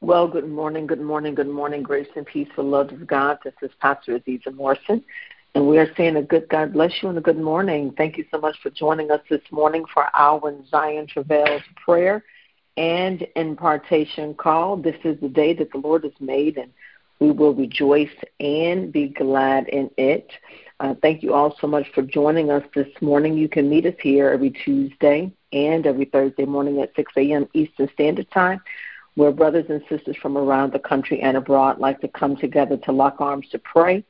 Well, good morning, good morning, good morning. Grace and peace for love of God. This is Pastor Azizah Morrison, and we are saying a good God bless you and a good morning. Thank you so much for joining us this morning for our Zion Travails prayer and impartation call. This is the day that the Lord has made, and we will rejoice and be glad in it. Uh, thank you all so much for joining us this morning. You can meet us here every Tuesday and every Thursday morning at 6 a.m. Eastern Standard Time where brothers and sisters from around the country and abroad like to come together to lock arms to pray,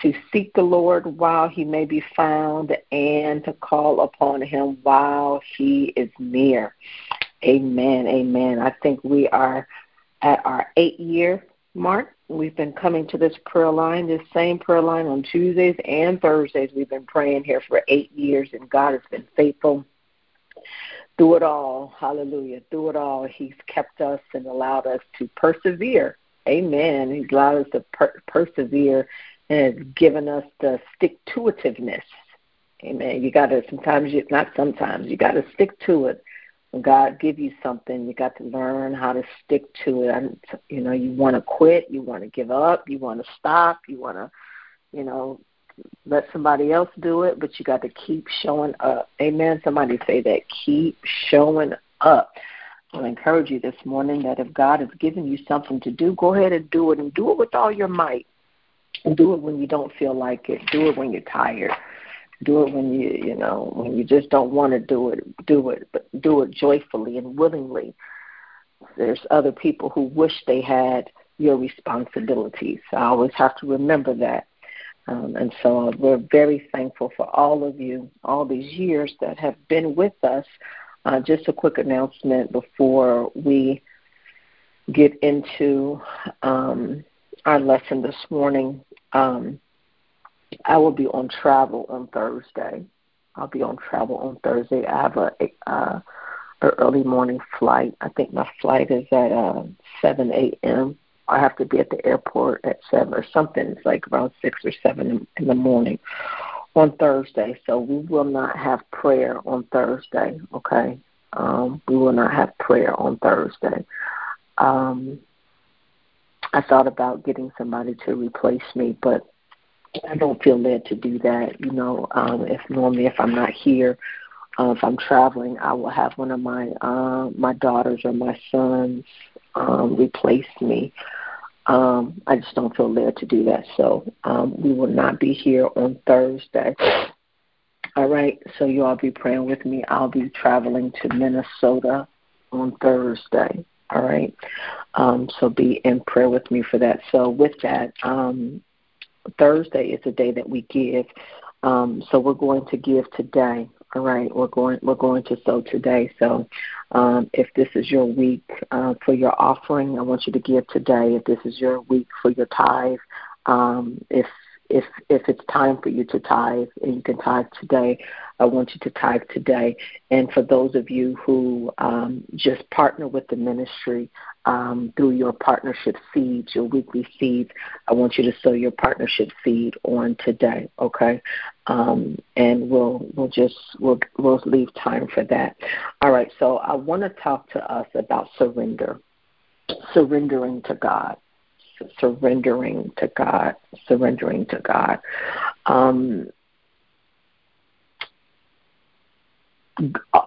to seek the Lord while he may be found, and to call upon him while he is near. Amen. Amen. I think we are at our eight year mark. We've been coming to this prayer line, this same prayer line on Tuesdays and Thursdays. We've been praying here for eight years, and God has been faithful through it all, hallelujah, through it all, He's kept us and allowed us to persevere. Amen. He's allowed us to per- persevere and has given us the stick to itiveness. Amen. You got to sometimes, you, not sometimes, you got to stick to it. When God give you something, you got to learn how to stick to it. And, you know, you want to quit, you want to give up, you want to stop, you want to, you know, let somebody else do it, but you got to keep showing up. Amen. Somebody say that. Keep showing up. I'll encourage you this morning that if God has given you something to do, go ahead and do it and do it with all your might. Do it when you don't feel like it. Do it when you're tired. Do it when you, you know, when you just don't want to do it. Do it, but do it joyfully and willingly. There's other people who wish they had your responsibilities. I always have to remember that um, and so we're very thankful for all of you, all these years that have been with us. Uh, just a quick announcement before we get into um, our lesson this morning. Um, I will be on travel on Thursday. I'll be on travel on Thursday. I have a, a uh, early morning flight. I think my flight is at uh, 7 a.m. I have to be at the airport at seven or something. It's like around six or seven in the morning on Thursday. So we will not have prayer on Thursday. Okay, um, we will not have prayer on Thursday. Um, I thought about getting somebody to replace me, but I don't feel led to do that. You know, um, if normally if I'm not here, uh, if I'm traveling, I will have one of my uh, my daughters or my sons um, replace me. Um, I just don't feel led to do that. So um, we will not be here on Thursday. All right, so you all be praying with me. I'll be traveling to Minnesota on Thursday. All right, um, so be in prayer with me for that. So with that, um, Thursday is the day that we give. Um, so we're going to give today. All right, we're going we're going to sow today. So um, if this is your week uh, for your offering, I want you to give today. If this is your week for your tithe, um, if if if it's time for you to tithe and you can tithe today, I want you to tithe today. And for those of you who um, just partner with the ministry um, through your partnership seeds, your weekly seeds, I want you to sow your partnership seed on today. Okay, um, and we'll we'll just we'll we'll leave time for that. All right. So I want to talk to us about surrender, surrendering to God surrendering to God, surrendering to God. Um,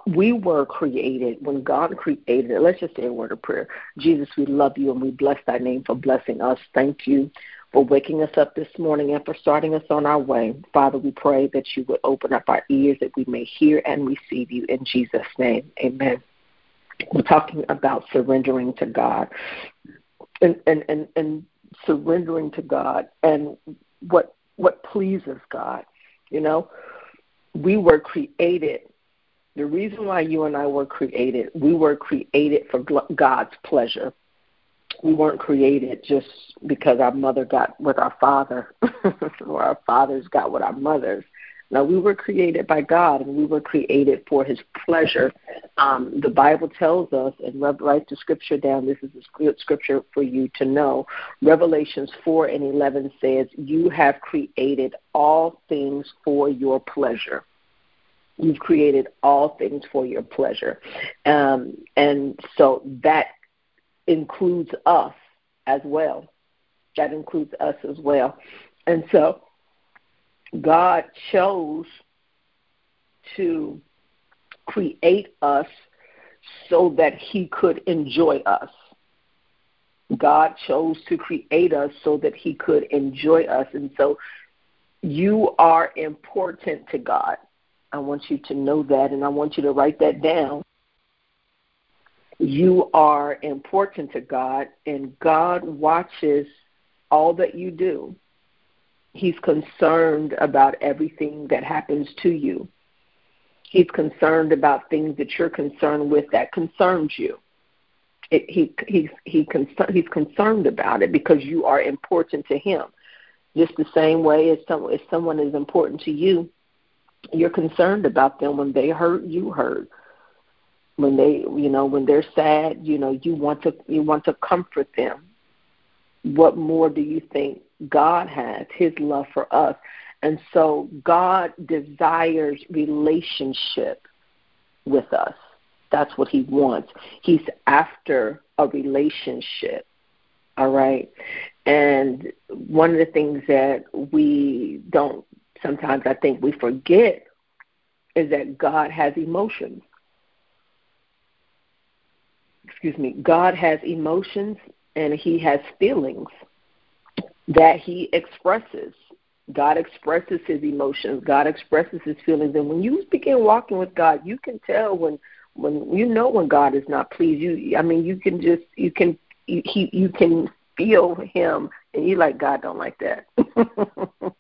we were created when God created. It. Let's just say a word of prayer. Jesus, we love you and we bless thy name for blessing us. Thank you for waking us up this morning and for starting us on our way. Father, we pray that you would open up our ears that we may hear and receive you in Jesus' name. Amen. We're talking about surrendering to God. And and and, and surrendering to God and what what pleases God. You know, we were created. The reason why you and I were created, we were created for God's pleasure. We weren't created just because our mother got with our father, or our fathers got with our mothers. Now, we were created by God and we were created for His pleasure. Um, the Bible tells us, and write the scripture down, this is a scripture for you to know. Revelations 4 and 11 says, You have created all things for your pleasure. You've created all things for your pleasure. Um, and so that includes us as well. That includes us as well. And so God chose to create us so that he could enjoy us. God chose to create us so that he could enjoy us. And so you are important to God. I want you to know that, and I want you to write that down. You are important to God, and God watches all that you do. He's concerned about everything that happens to you. He's concerned about things that you're concerned with that concerns you. It, he he's he he's concerned about it because you are important to him. Just the same way as some if someone is important to you, you're concerned about them when they hurt, you hurt. When they you know when they're sad, you know you want to you want to comfort them. What more do you think God has? His love for us. And so God desires relationship with us. That's what he wants. He's after a relationship. All right. And one of the things that we don't sometimes I think we forget is that God has emotions. Excuse me. God has emotions and he has feelings that he expresses. God expresses his emotions. God expresses his feelings. And when you begin walking with God, you can tell when when you know when God is not pleased. You I mean you can just you can you, he you can feel him and you like God don't like that.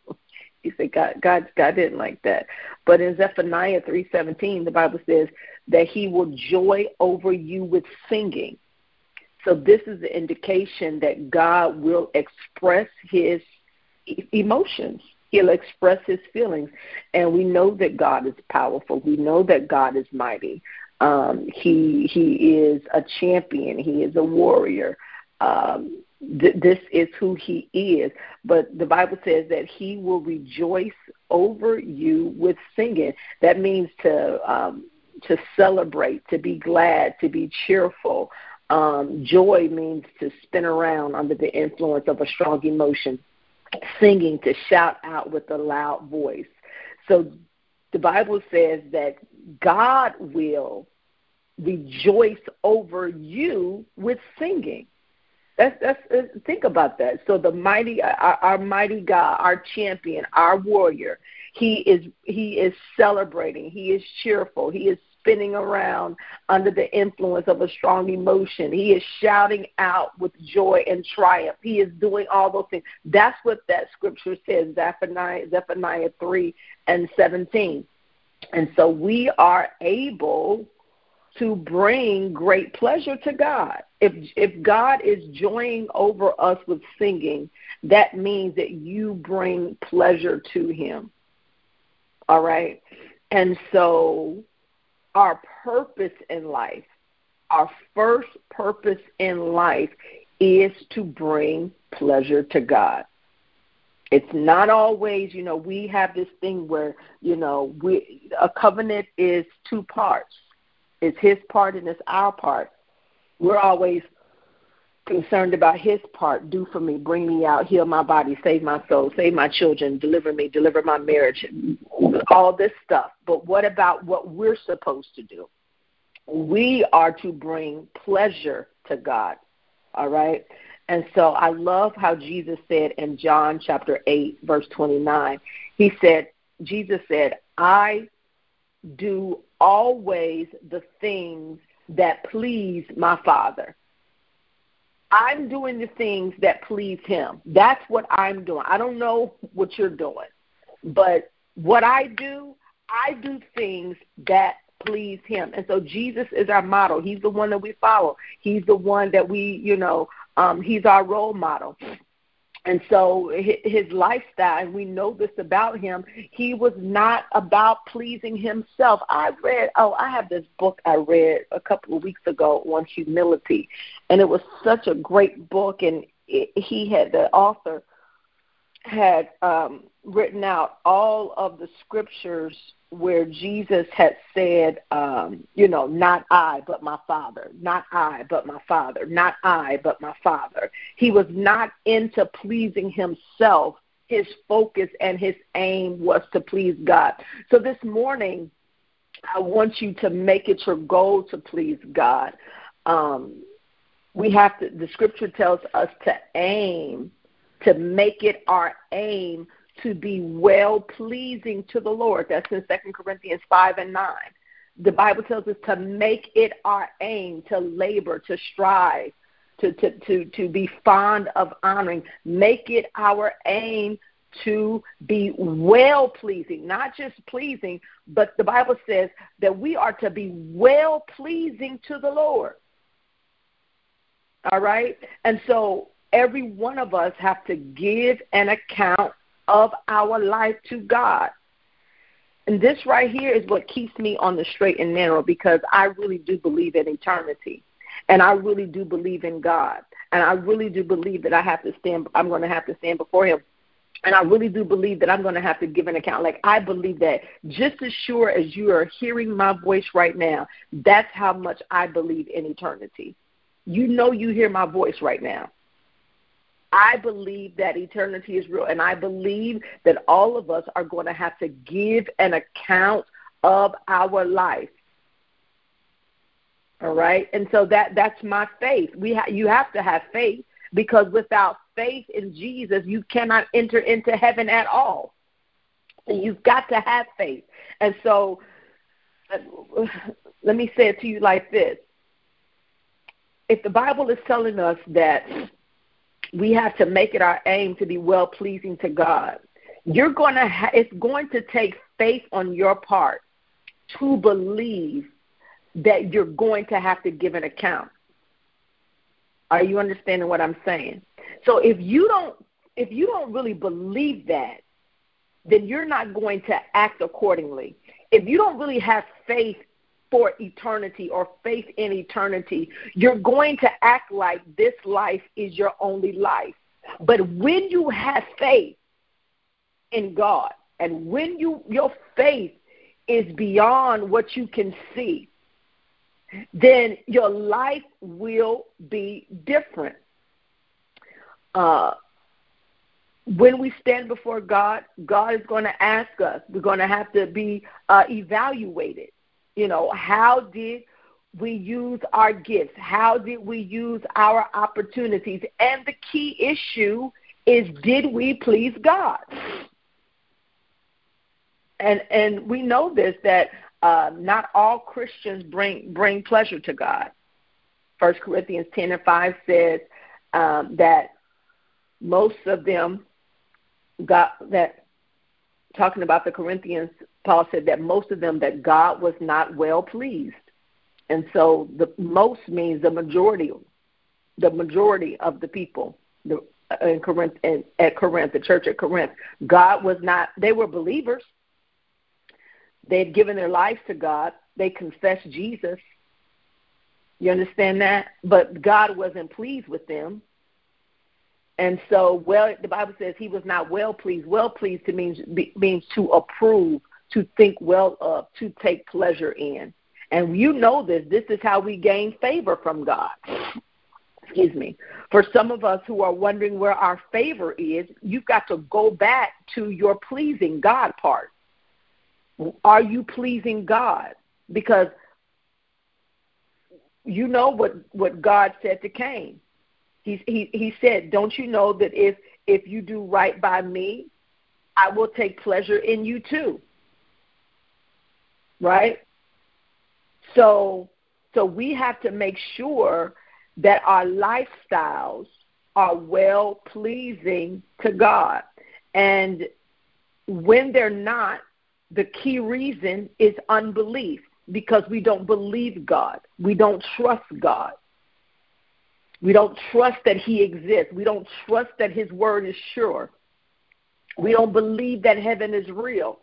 you said God God God didn't like that. But in Zephaniah three seventeen the Bible says that he will joy over you with singing. So this is the indication that God will express his emotions. He'll express his feelings. And we know that God is powerful. We know that God is mighty. Um, he he is a champion. He is a warrior. Um, this is who he is. But the Bible says that he will rejoice over you with singing. That means to um, to celebrate, to be glad, to be cheerful. Um, joy means to spin around under the influence of a strong emotion. Singing, to shout out with a loud voice. So the Bible says that God will rejoice over you with singing. That's that's uh, think about that. So the mighty, our, our mighty God, our champion, our warrior, he is he is celebrating. He is cheerful. He is spinning around under the influence of a strong emotion. He is shouting out with joy and triumph. He is doing all those things. That's what that scripture says, Zephaniah, Zephaniah 3 and 17. And so we are able to bring great pleasure to God. If if God is joying over us with singing, that means that you bring pleasure to him. All right? And so our purpose in life, our first purpose in life is to bring pleasure to God. It's not always, you know, we have this thing where, you know, we a covenant is two parts. It's his part and it's our part. We're always concerned about his part. Do for me, bring me out, heal my body, save my soul, save my children, deliver me, deliver my marriage, all this stuff. But what about what we're supposed to do? We are to bring pleasure to God. All right? And so I love how Jesus said in John chapter 8, verse 29, he said, Jesus said, I do always the things that please my Father. I'm doing the things that please him. That's what I'm doing. I don't know what you're doing, but what I do, I do things that please him. And so Jesus is our model. He's the one that we follow. He's the one that we, you know, um, he's our role model. And so his lifestyle, we know this about him, he was not about pleasing himself. I read, oh, I have this book I read a couple of weeks ago on humility, and it was such a great book. And it, he had the author had um, written out all of the scriptures where Jesus had said, um, you know, not I, but my Father, not I, but my Father, not I, but my Father. He was not into pleasing himself. His focus and his aim was to please God. So this morning, I want you to make it your goal to please God. Um, we have to, the scripture tells us to aim, to make it our aim to be well pleasing to the Lord. That's in Second Corinthians 5 and 9. The Bible tells us to make it our aim, to labor, to strive, to, to, to, to be fond of honoring. Make it our aim to be well pleasing, not just pleasing, but the Bible says that we are to be well pleasing to the Lord. All right? And so every one of us have to give an account of our life to God. And this right here is what keeps me on the straight and narrow because I really do believe in eternity. And I really do believe in God. And I really do believe that I have to stand I'm going to have to stand before him. And I really do believe that I'm going to have to give an account. Like I believe that just as sure as you are hearing my voice right now, that's how much I believe in eternity. You know you hear my voice right now. I believe that eternity is real, and I believe that all of us are going to have to give an account of our life. All right, and so that that's my faith. We ha- you have to have faith because without faith in Jesus, you cannot enter into heaven at all. You've got to have faith, and so let me say it to you like this: If the Bible is telling us that we have to make it our aim to be well pleasing to God. You're going to ha- it's going to take faith on your part to believe that you're going to have to give an account. Are you understanding what I'm saying? So if you don't if you don't really believe that, then you're not going to act accordingly. If you don't really have faith for eternity or faith in eternity, you're going to act like this life is your only life. But when you have faith in God, and when you your faith is beyond what you can see, then your life will be different. Uh, when we stand before God, God is going to ask us. We're going to have to be uh, evaluated. You know, how did we use our gifts? How did we use our opportunities? And the key issue is did we please God? And and we know this that uh, not all Christians bring bring pleasure to God. First Corinthians ten and five says um, that most of them got that talking about the Corinthians Paul said that most of them that God was not well pleased. And so the most means the majority, the majority of the people the, uh, in Corinth, in, at Corinth, the church at Corinth, God was not. They were believers. They had given their lives to God. They confessed Jesus. You understand that? But God wasn't pleased with them. And so, well, the Bible says he was not well pleased. Well pleased to means means to approve, to think well of, to take pleasure in. And you know this. This is how we gain favor from God. Excuse me. For some of us who are wondering where our favor is, you've got to go back to your pleasing God part. Are you pleasing God? Because you know what, what God said to Cain. He, he, he said, Don't you know that if, if you do right by me, I will take pleasure in you too? Right? So so we have to make sure that our lifestyles are well pleasing to God. And when they're not, the key reason is unbelief because we don't believe God. We don't trust God. We don't trust that He exists. We don't trust that His word is sure. We don't believe that heaven is real.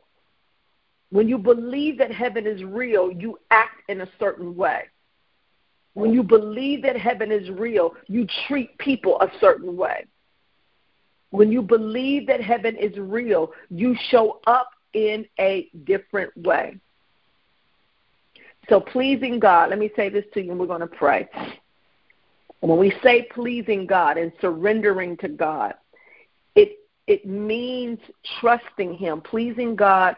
When you believe that heaven is real, you act in a certain way. When you believe that heaven is real, you treat people a certain way. When you believe that heaven is real, you show up in a different way. So, pleasing God, let me say this to you, and we're going to pray. When we say pleasing God and surrendering to God, it it means trusting Him. Pleasing God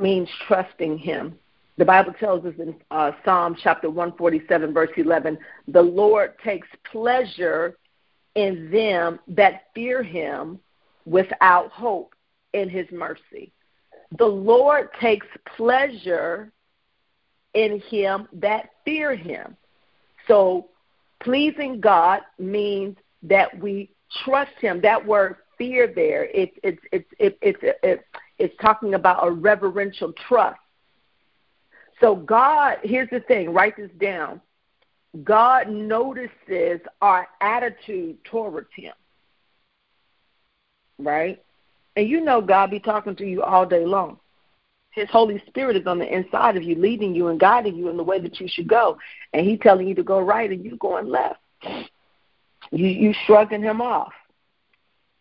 means trusting Him. The Bible tells us in uh, Psalm chapter 147, verse 11, the Lord takes pleasure in them that fear Him without hope in His mercy. The Lord takes pleasure in Him that fear Him. So, pleasing God means that we trust Him. That word fear there, it's it's it's it's it's it's talking about a reverential trust. So God, here's the thing, write this down. God notices our attitude towards him. Right? And you know God be talking to you all day long. His Holy Spirit is on the inside of you, leading you and guiding you in the way that you should go. And He's telling you to go right and you're going left. You you shrugging him off.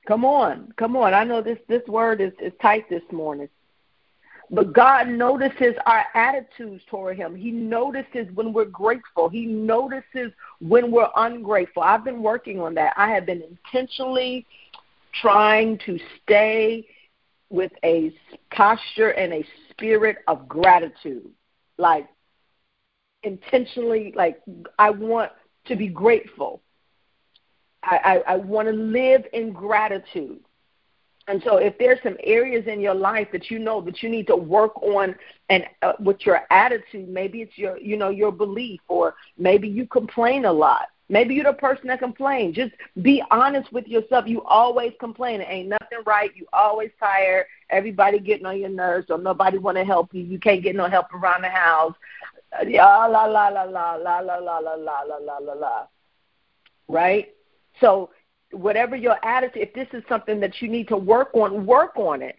Come on, come on. I know this this word is, is tight this morning. But God notices our attitudes toward Him. He notices when we're grateful. He notices when we're ungrateful. I've been working on that. I have been intentionally trying to stay with a posture and a spirit of gratitude. Like, intentionally, like, I want to be grateful. I, I, I want to live in gratitude. And so, if there's some areas in your life that you know that you need to work on, and uh, with your attitude, maybe it's your, you know, your belief, or maybe you complain a lot. Maybe you're the person that complains. Just be honest with yourself. You always complain. It ain't nothing right. You always tired. Everybody getting on your nerves, or nobody want to help you. You can't get no help around the house. La la la la la la la la la la la la la. Right? So whatever your attitude, if this is something that you need to work on, work on it.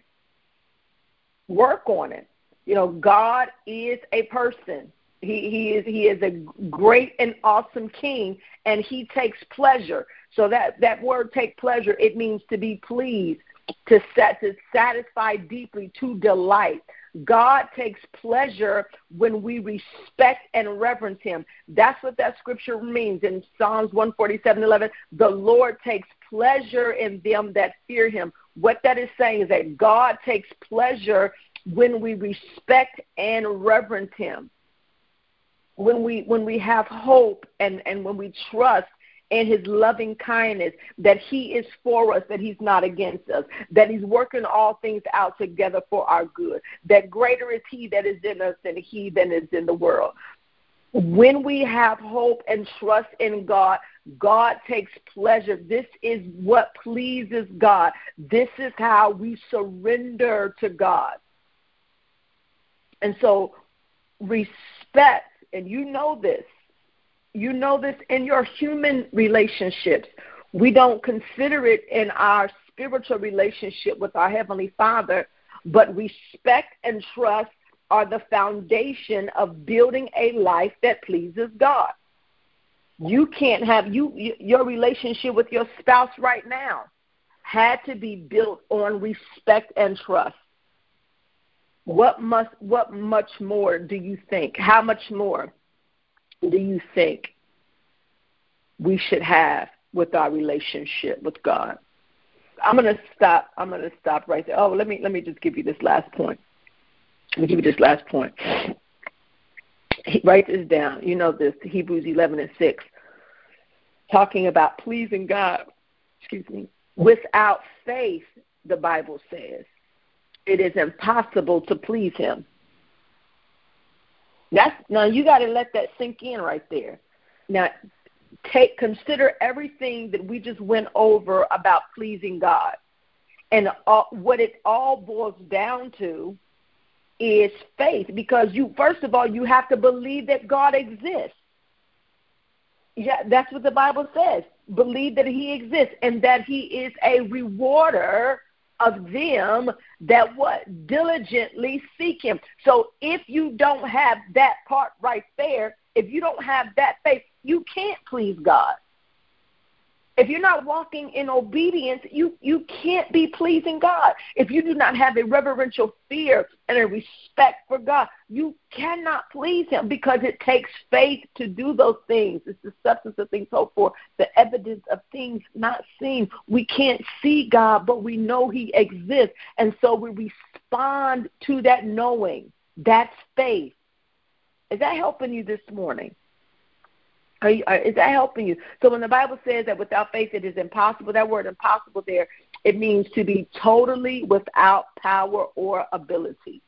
Work on it. You know, God is a person. He he is he is a great and awesome king and he takes pleasure. So that that word take pleasure, it means to be pleased, to set to satisfy deeply, to delight. God takes pleasure when we respect and reverence him. That's what that scripture means in Psalms 147:11. The Lord takes pleasure in them that fear him. What that is saying is that God takes pleasure when we respect and reverence him. When we when we have hope and, and when we trust and his loving kindness, that he is for us, that he's not against us, that he's working all things out together for our good, that greater is he that is in us than he that is in the world. When we have hope and trust in God, God takes pleasure. This is what pleases God. This is how we surrender to God. And so, respect, and you know this, you know this in your human relationships. We don't consider it in our spiritual relationship with our Heavenly Father, but respect and trust are the foundation of building a life that pleases God. You can't have you your relationship with your spouse right now had to be built on respect and trust. What must what much more do you think? How much more do you think we should have with our relationship with God? I'm gonna stop. I'm gonna stop right there. Oh, let me let me just give you this last point. Let me give you this last point. Write this down. You know this Hebrews 11 and 6, talking about pleasing God. Excuse me. Without faith, the Bible says, it is impossible to please Him. That's now you got to let that sink in right there. Now, take consider everything that we just went over about pleasing God, and all, what it all boils down to is faith. Because you, first of all, you have to believe that God exists. Yeah, that's what the Bible says. Believe that He exists and that He is a rewarder of them that what diligently seek him. So if you don't have that part right there, if you don't have that faith, you can't please God. If you're not walking in obedience, you, you can't be pleasing God. If you do not have a reverential fear and a respect for God, you cannot please Him because it takes faith to do those things. It's the substance of things hoped for, the evidence of things not seen. We can't see God, but we know He exists. And so we respond to that knowing. That's faith. Is that helping you this morning? Are you, are, is that helping you? So when the Bible says that without faith it is impossible, that word impossible there, it means to be totally without power or ability.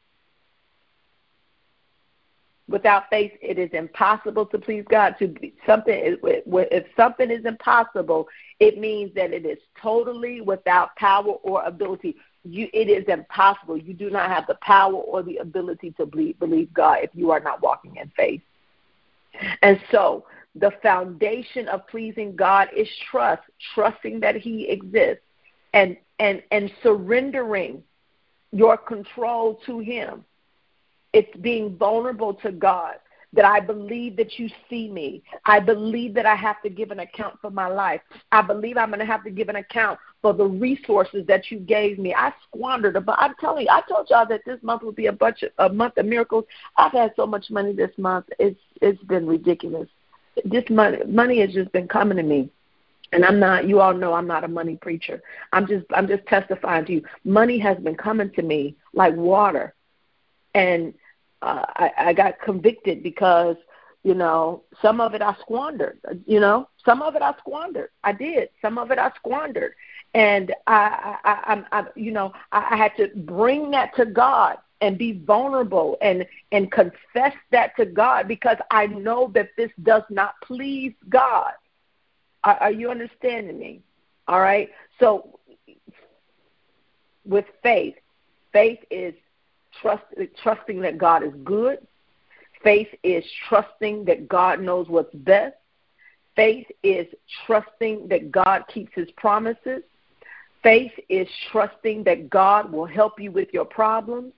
Without faith, it is impossible to please God. To be something, if something is impossible, it means that it is totally without power or ability. You, it is impossible. You do not have the power or the ability to believe, believe God if you are not walking in faith. And so, the foundation of pleasing God is trust, trusting that He exists, and and and surrendering your control to Him. It's being vulnerable to God. That I believe that you see me. I believe that I have to give an account for my life. I believe I'm going to have to give an account for the resources that you gave me. I squandered but I'm telling you, I told y'all that this month would be a bunch of, a month of miracles. I've had so much money this month. It's it's been ridiculous this money money has just been coming to me and I'm not you all know I'm not a money preacher. I'm just I'm just testifying to you. Money has been coming to me like water. And uh, I, I got convicted because, you know, some of it I squandered. You know, some of it I squandered. I did. Some of it I squandered, and I, I, I, I you know, I, I had to bring that to God and be vulnerable and and confess that to God because I know that this does not please God. Are, are you understanding me? All right. So with faith, faith is trust, trusting that God is good. Faith is trusting that God knows what's best. Faith is trusting that God keeps his promises. Faith is trusting that God will help you with your problems.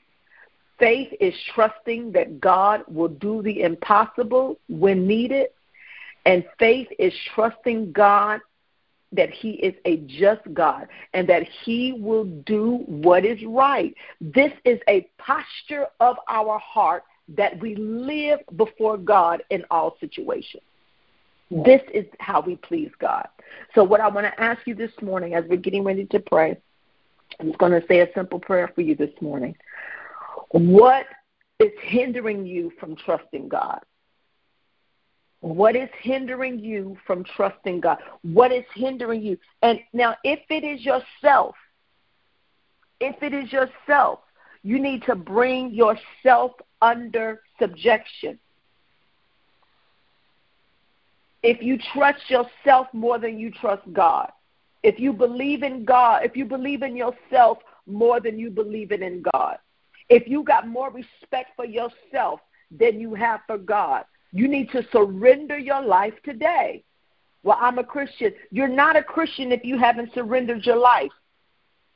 Faith is trusting that God will do the impossible when needed. And faith is trusting God that He is a just God and that He will do what is right. This is a posture of our heart that we live before God in all situations. This is how we please God. So, what I want to ask you this morning as we're getting ready to pray, I'm just going to say a simple prayer for you this morning. What is hindering you from trusting God? What is hindering you from trusting God? What is hindering you? And now, if it is yourself, if it is yourself, you need to bring yourself under subjection. If you trust yourself more than you trust God, if you believe in God, if you believe in yourself more than you believe in God, if you got more respect for yourself than you have for God, you need to surrender your life today. Well, I'm a Christian. You're not a Christian if you haven't surrendered your life.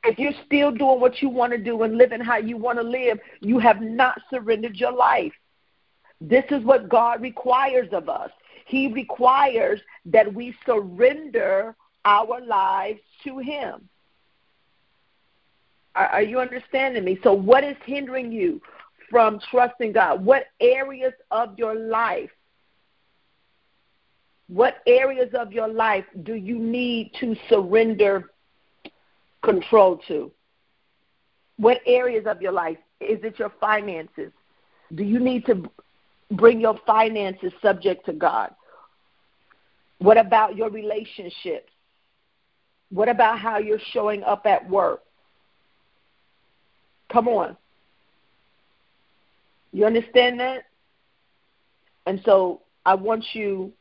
If you're still doing what you want to do and living how you want to live, you have not surrendered your life. This is what God requires of us. He requires that we surrender our lives to Him. Are, are you understanding me? So, what is hindering you from trusting God? What areas of your life? What areas of your life do you need to surrender control to? What areas of your life? Is it your finances? Do you need to bring your finances subject to God? What about your relationships? What about how you're showing up at work? Come on. You understand that? And so I want you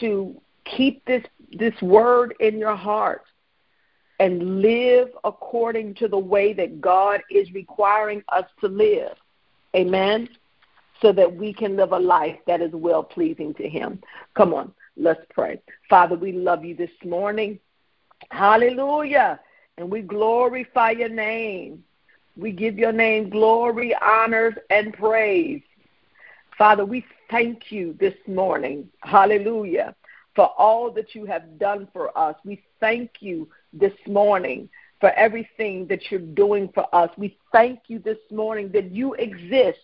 to keep this this word in your heart and live according to the way that God is requiring us to live. Amen. So that we can live a life that is well pleasing to Him. Come on, let's pray. Father, we love you this morning. Hallelujah. And we glorify your name. We give your name glory, honors, and praise. Father, we thank you this morning. Hallelujah. for all that you have done for us. We thank you this morning for everything that you're doing for us. We thank you this morning that you exist.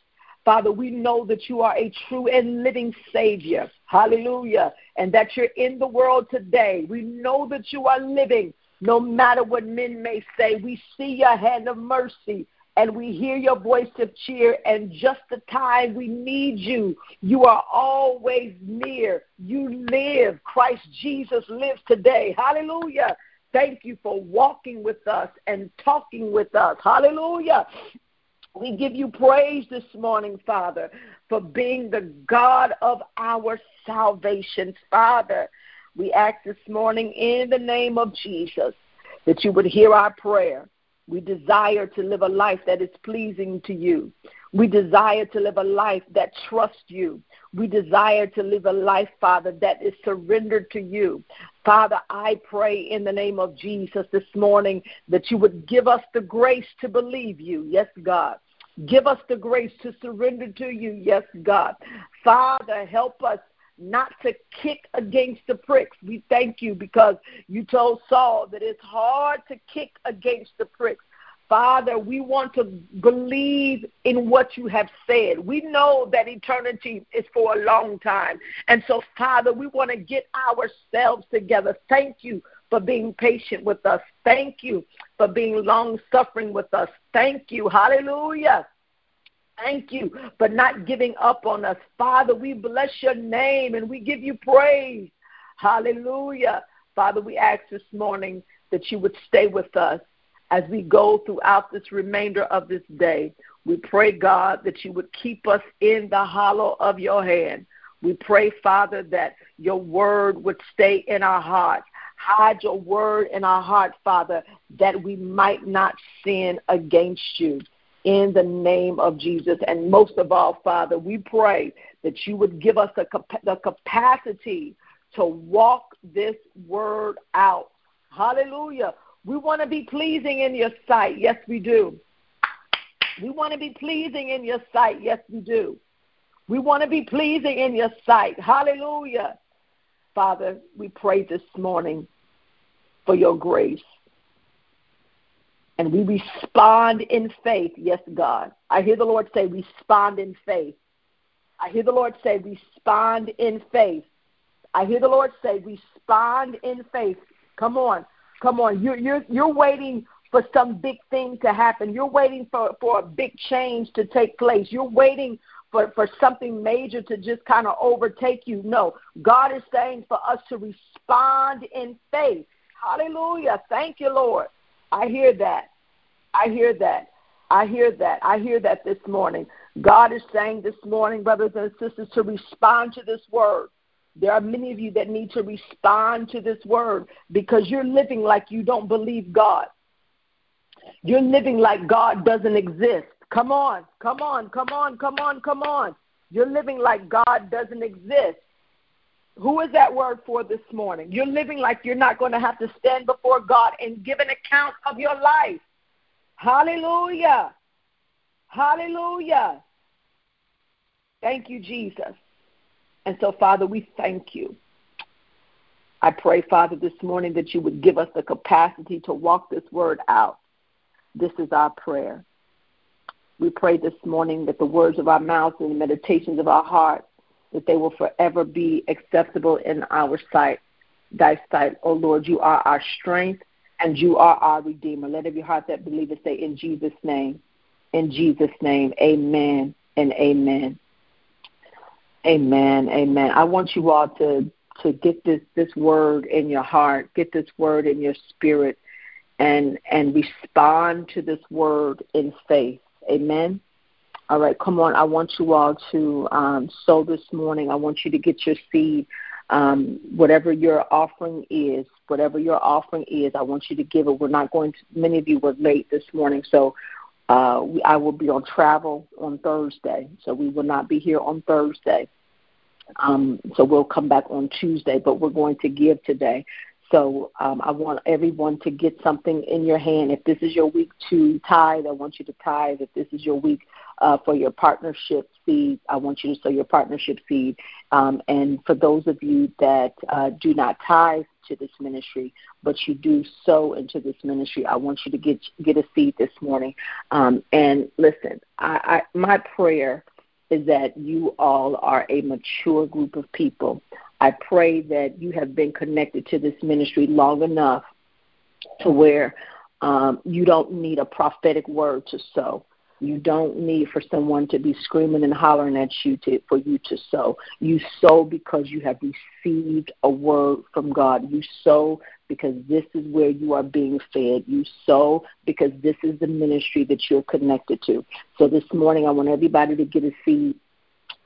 Father, we know that you are a true and living Savior. Hallelujah. And that you're in the world today. We know that you are living no matter what men may say. We see your hand of mercy and we hear your voice of cheer. And just the time we need you, you are always near. You live. Christ Jesus lives today. Hallelujah. Thank you for walking with us and talking with us. Hallelujah. We give you praise this morning, Father, for being the God of our salvation. Father, we ask this morning in the name of Jesus that you would hear our prayer. We desire to live a life that is pleasing to you. We desire to live a life that trusts you. We desire to live a life, Father, that is surrendered to you. Father, I pray in the name of Jesus this morning that you would give us the grace to believe you. Yes, God. Give us the grace to surrender to you. Yes, God. Father, help us not to kick against the pricks. We thank you because you told Saul that it's hard to kick against the pricks. Father, we want to believe in what you have said. We know that eternity is for a long time. And so, Father, we want to get ourselves together. Thank you for being patient with us. Thank you for being long suffering with us. Thank you. Hallelujah. Thank you for not giving up on us. Father, we bless your name and we give you praise. Hallelujah. Father, we ask this morning that you would stay with us as we go throughout this remainder of this day. We pray, God, that you would keep us in the hollow of your hand. We pray, Father, that your word would stay in our hearts. Hide your word in our heart, Father, that we might not sin against you in the name of Jesus. And most of all, Father, we pray that you would give us the, the capacity to walk this word out. Hallelujah. We want to be pleasing in your sight. Yes, we do. We want to be pleasing in your sight. Yes, we do. We want to be pleasing in your sight. Hallelujah. Father, we pray this morning for your grace. And we respond in faith. Yes, God. I hear the Lord say, respond in faith. I hear the Lord say, respond in faith. I hear the Lord say, respond in faith. Come on. Come on, you're you're you're waiting for some big thing to happen. You're waiting for for a big change to take place. You're waiting for for something major to just kind of overtake you. No, God is saying for us to respond in faith. Hallelujah. Thank you, Lord. I hear that. I hear that. I hear that. I hear that this morning. God is saying this morning, brothers and sisters, to respond to this word. There are many of you that need to respond to this word because you're living like you don't believe God. You're living like God doesn't exist. Come on, come on, come on, come on, come on. You're living like God doesn't exist. Who is that word for this morning? You're living like you're not going to have to stand before God and give an account of your life. Hallelujah. Hallelujah. Thank you, Jesus. And so, Father, we thank you. I pray, Father, this morning that you would give us the capacity to walk this word out. This is our prayer. We pray this morning that the words of our mouths and the meditations of our hearts, that they will forever be acceptable in our sight. Thy sight, O Lord, you are our strength and you are our Redeemer. Let every heart that believes say, In Jesus' name, in Jesus' name, amen and amen. Amen. Amen. I want you all to to get this this word in your heart, get this word in your spirit, and and respond to this word in faith. Amen. All right, come on. I want you all to um, sow this morning. I want you to get your seed, um, whatever your offering is, whatever your offering is. I want you to give it. We're not going to. Many of you were late this morning, so uh, we, I will be on travel on Thursday, so we will not be here on Thursday. Um, so we'll come back on Tuesday, but we're going to give today. So um, I want everyone to get something in your hand. If this is your week to tithe, I want you to tithe. If this is your week uh, for your partnership seed, I want you to sow your partnership seed. Um, and for those of you that uh, do not tithe to this ministry, but you do sow into this ministry, I want you to get get a seed this morning. Um, and listen, I, I, my prayer is that you all are a mature group of people. I pray that you have been connected to this ministry long enough to where um, you don't need a prophetic word to sow. You don't need for someone to be screaming and hollering at you to, for you to sow. You sow because you have received a word from God. You sow because this is where you are being fed. You sow because this is the ministry that you're connected to. So this morning, I want everybody to get a seed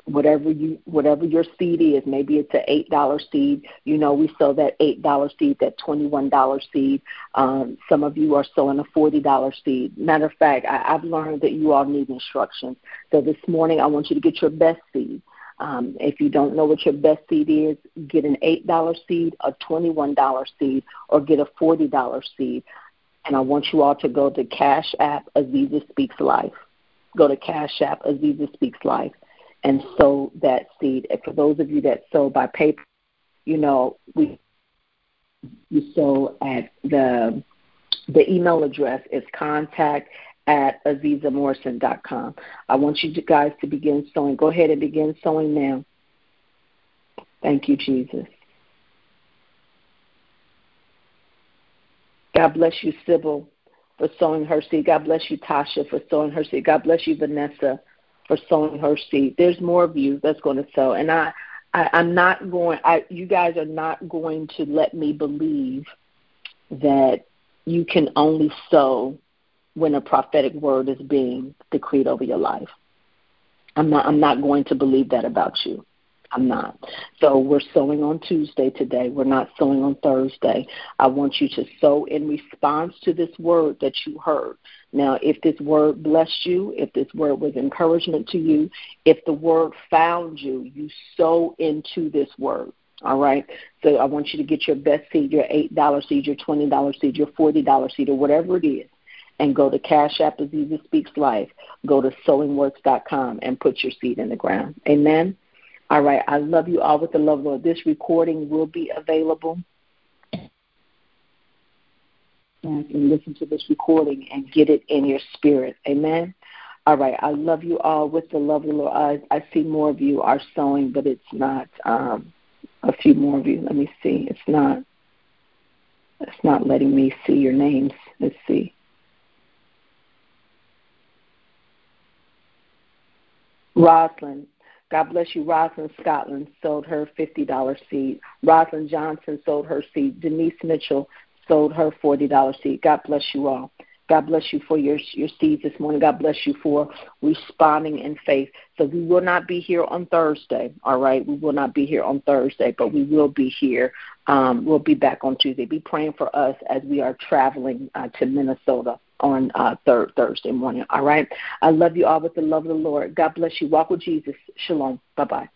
whatever you whatever your seed is maybe it's an eight dollar seed you know we sell that eight dollar seed that twenty one dollar seed. Um, some of you are selling a forty dollar seed. Matter of fact I, i've learned that you all need instructions. So this morning i want you to get your best seed. Um, if you don't know what your best seed is, get an eight dollar seed, a twenty one dollar seed, or get a forty dollar seed. And I want you all to go to Cash App Azizah Speaks Life. Go to Cash App Azizah Speaks Life and sow that seed. And for those of you that sow by paper, you know, we you sow at the the email address is contact at azizamorrison.com. I want you guys to begin sowing. Go ahead and begin sowing now. Thank you, Jesus. God bless you, Sybil, for sowing her seed. God bless you, Tasha, for sowing her seed. God bless you, Vanessa, for sowing her seed. There's more of you that's going to sow, and I, I I'm not going. I you guys are not going to let me believe that you can only sow when a prophetic word is being decreed over your life. I'm not I'm not going to believe that about you. I'm not. So we're sowing on Tuesday today. We're not sowing on Thursday. I want you to sow in response to this word that you heard. Now, if this word blessed you, if this word was encouragement to you, if the word found you, you sow into this word. All right. So I want you to get your best seed, your eight dollar seed, your twenty dollar seed, your forty dollar seed, or whatever it is, and go to Cash App Azizah Speaks Life. Go to sowingworks.com and put your seed in the ground. Amen. All right. I love you all with the love of Lord. This recording will be available. And listen to this recording and get it in your spirit. Amen. All right. I love you all with the love of the Lord. I, I see more of you are sowing, but it's not um, a few more of you. Let me see. It's not. It's not letting me see your names. Let's see. Roslyn, God bless you. Rosalind Scotland sold her $50 seed. Rosalind Johnson sold her seed. Denise Mitchell sold her $40 seed. God bless you all. God bless you for your your seeds this morning. God bless you for responding in faith. So we will not be here on Thursday. All right, we will not be here on Thursday, but we will be here. Um, we'll be back on Tuesday. Be praying for us as we are traveling uh, to Minnesota on uh, third Thursday morning. All right. I love you all with the love of the Lord. God bless you. Walk with Jesus. Shalom. Bye bye.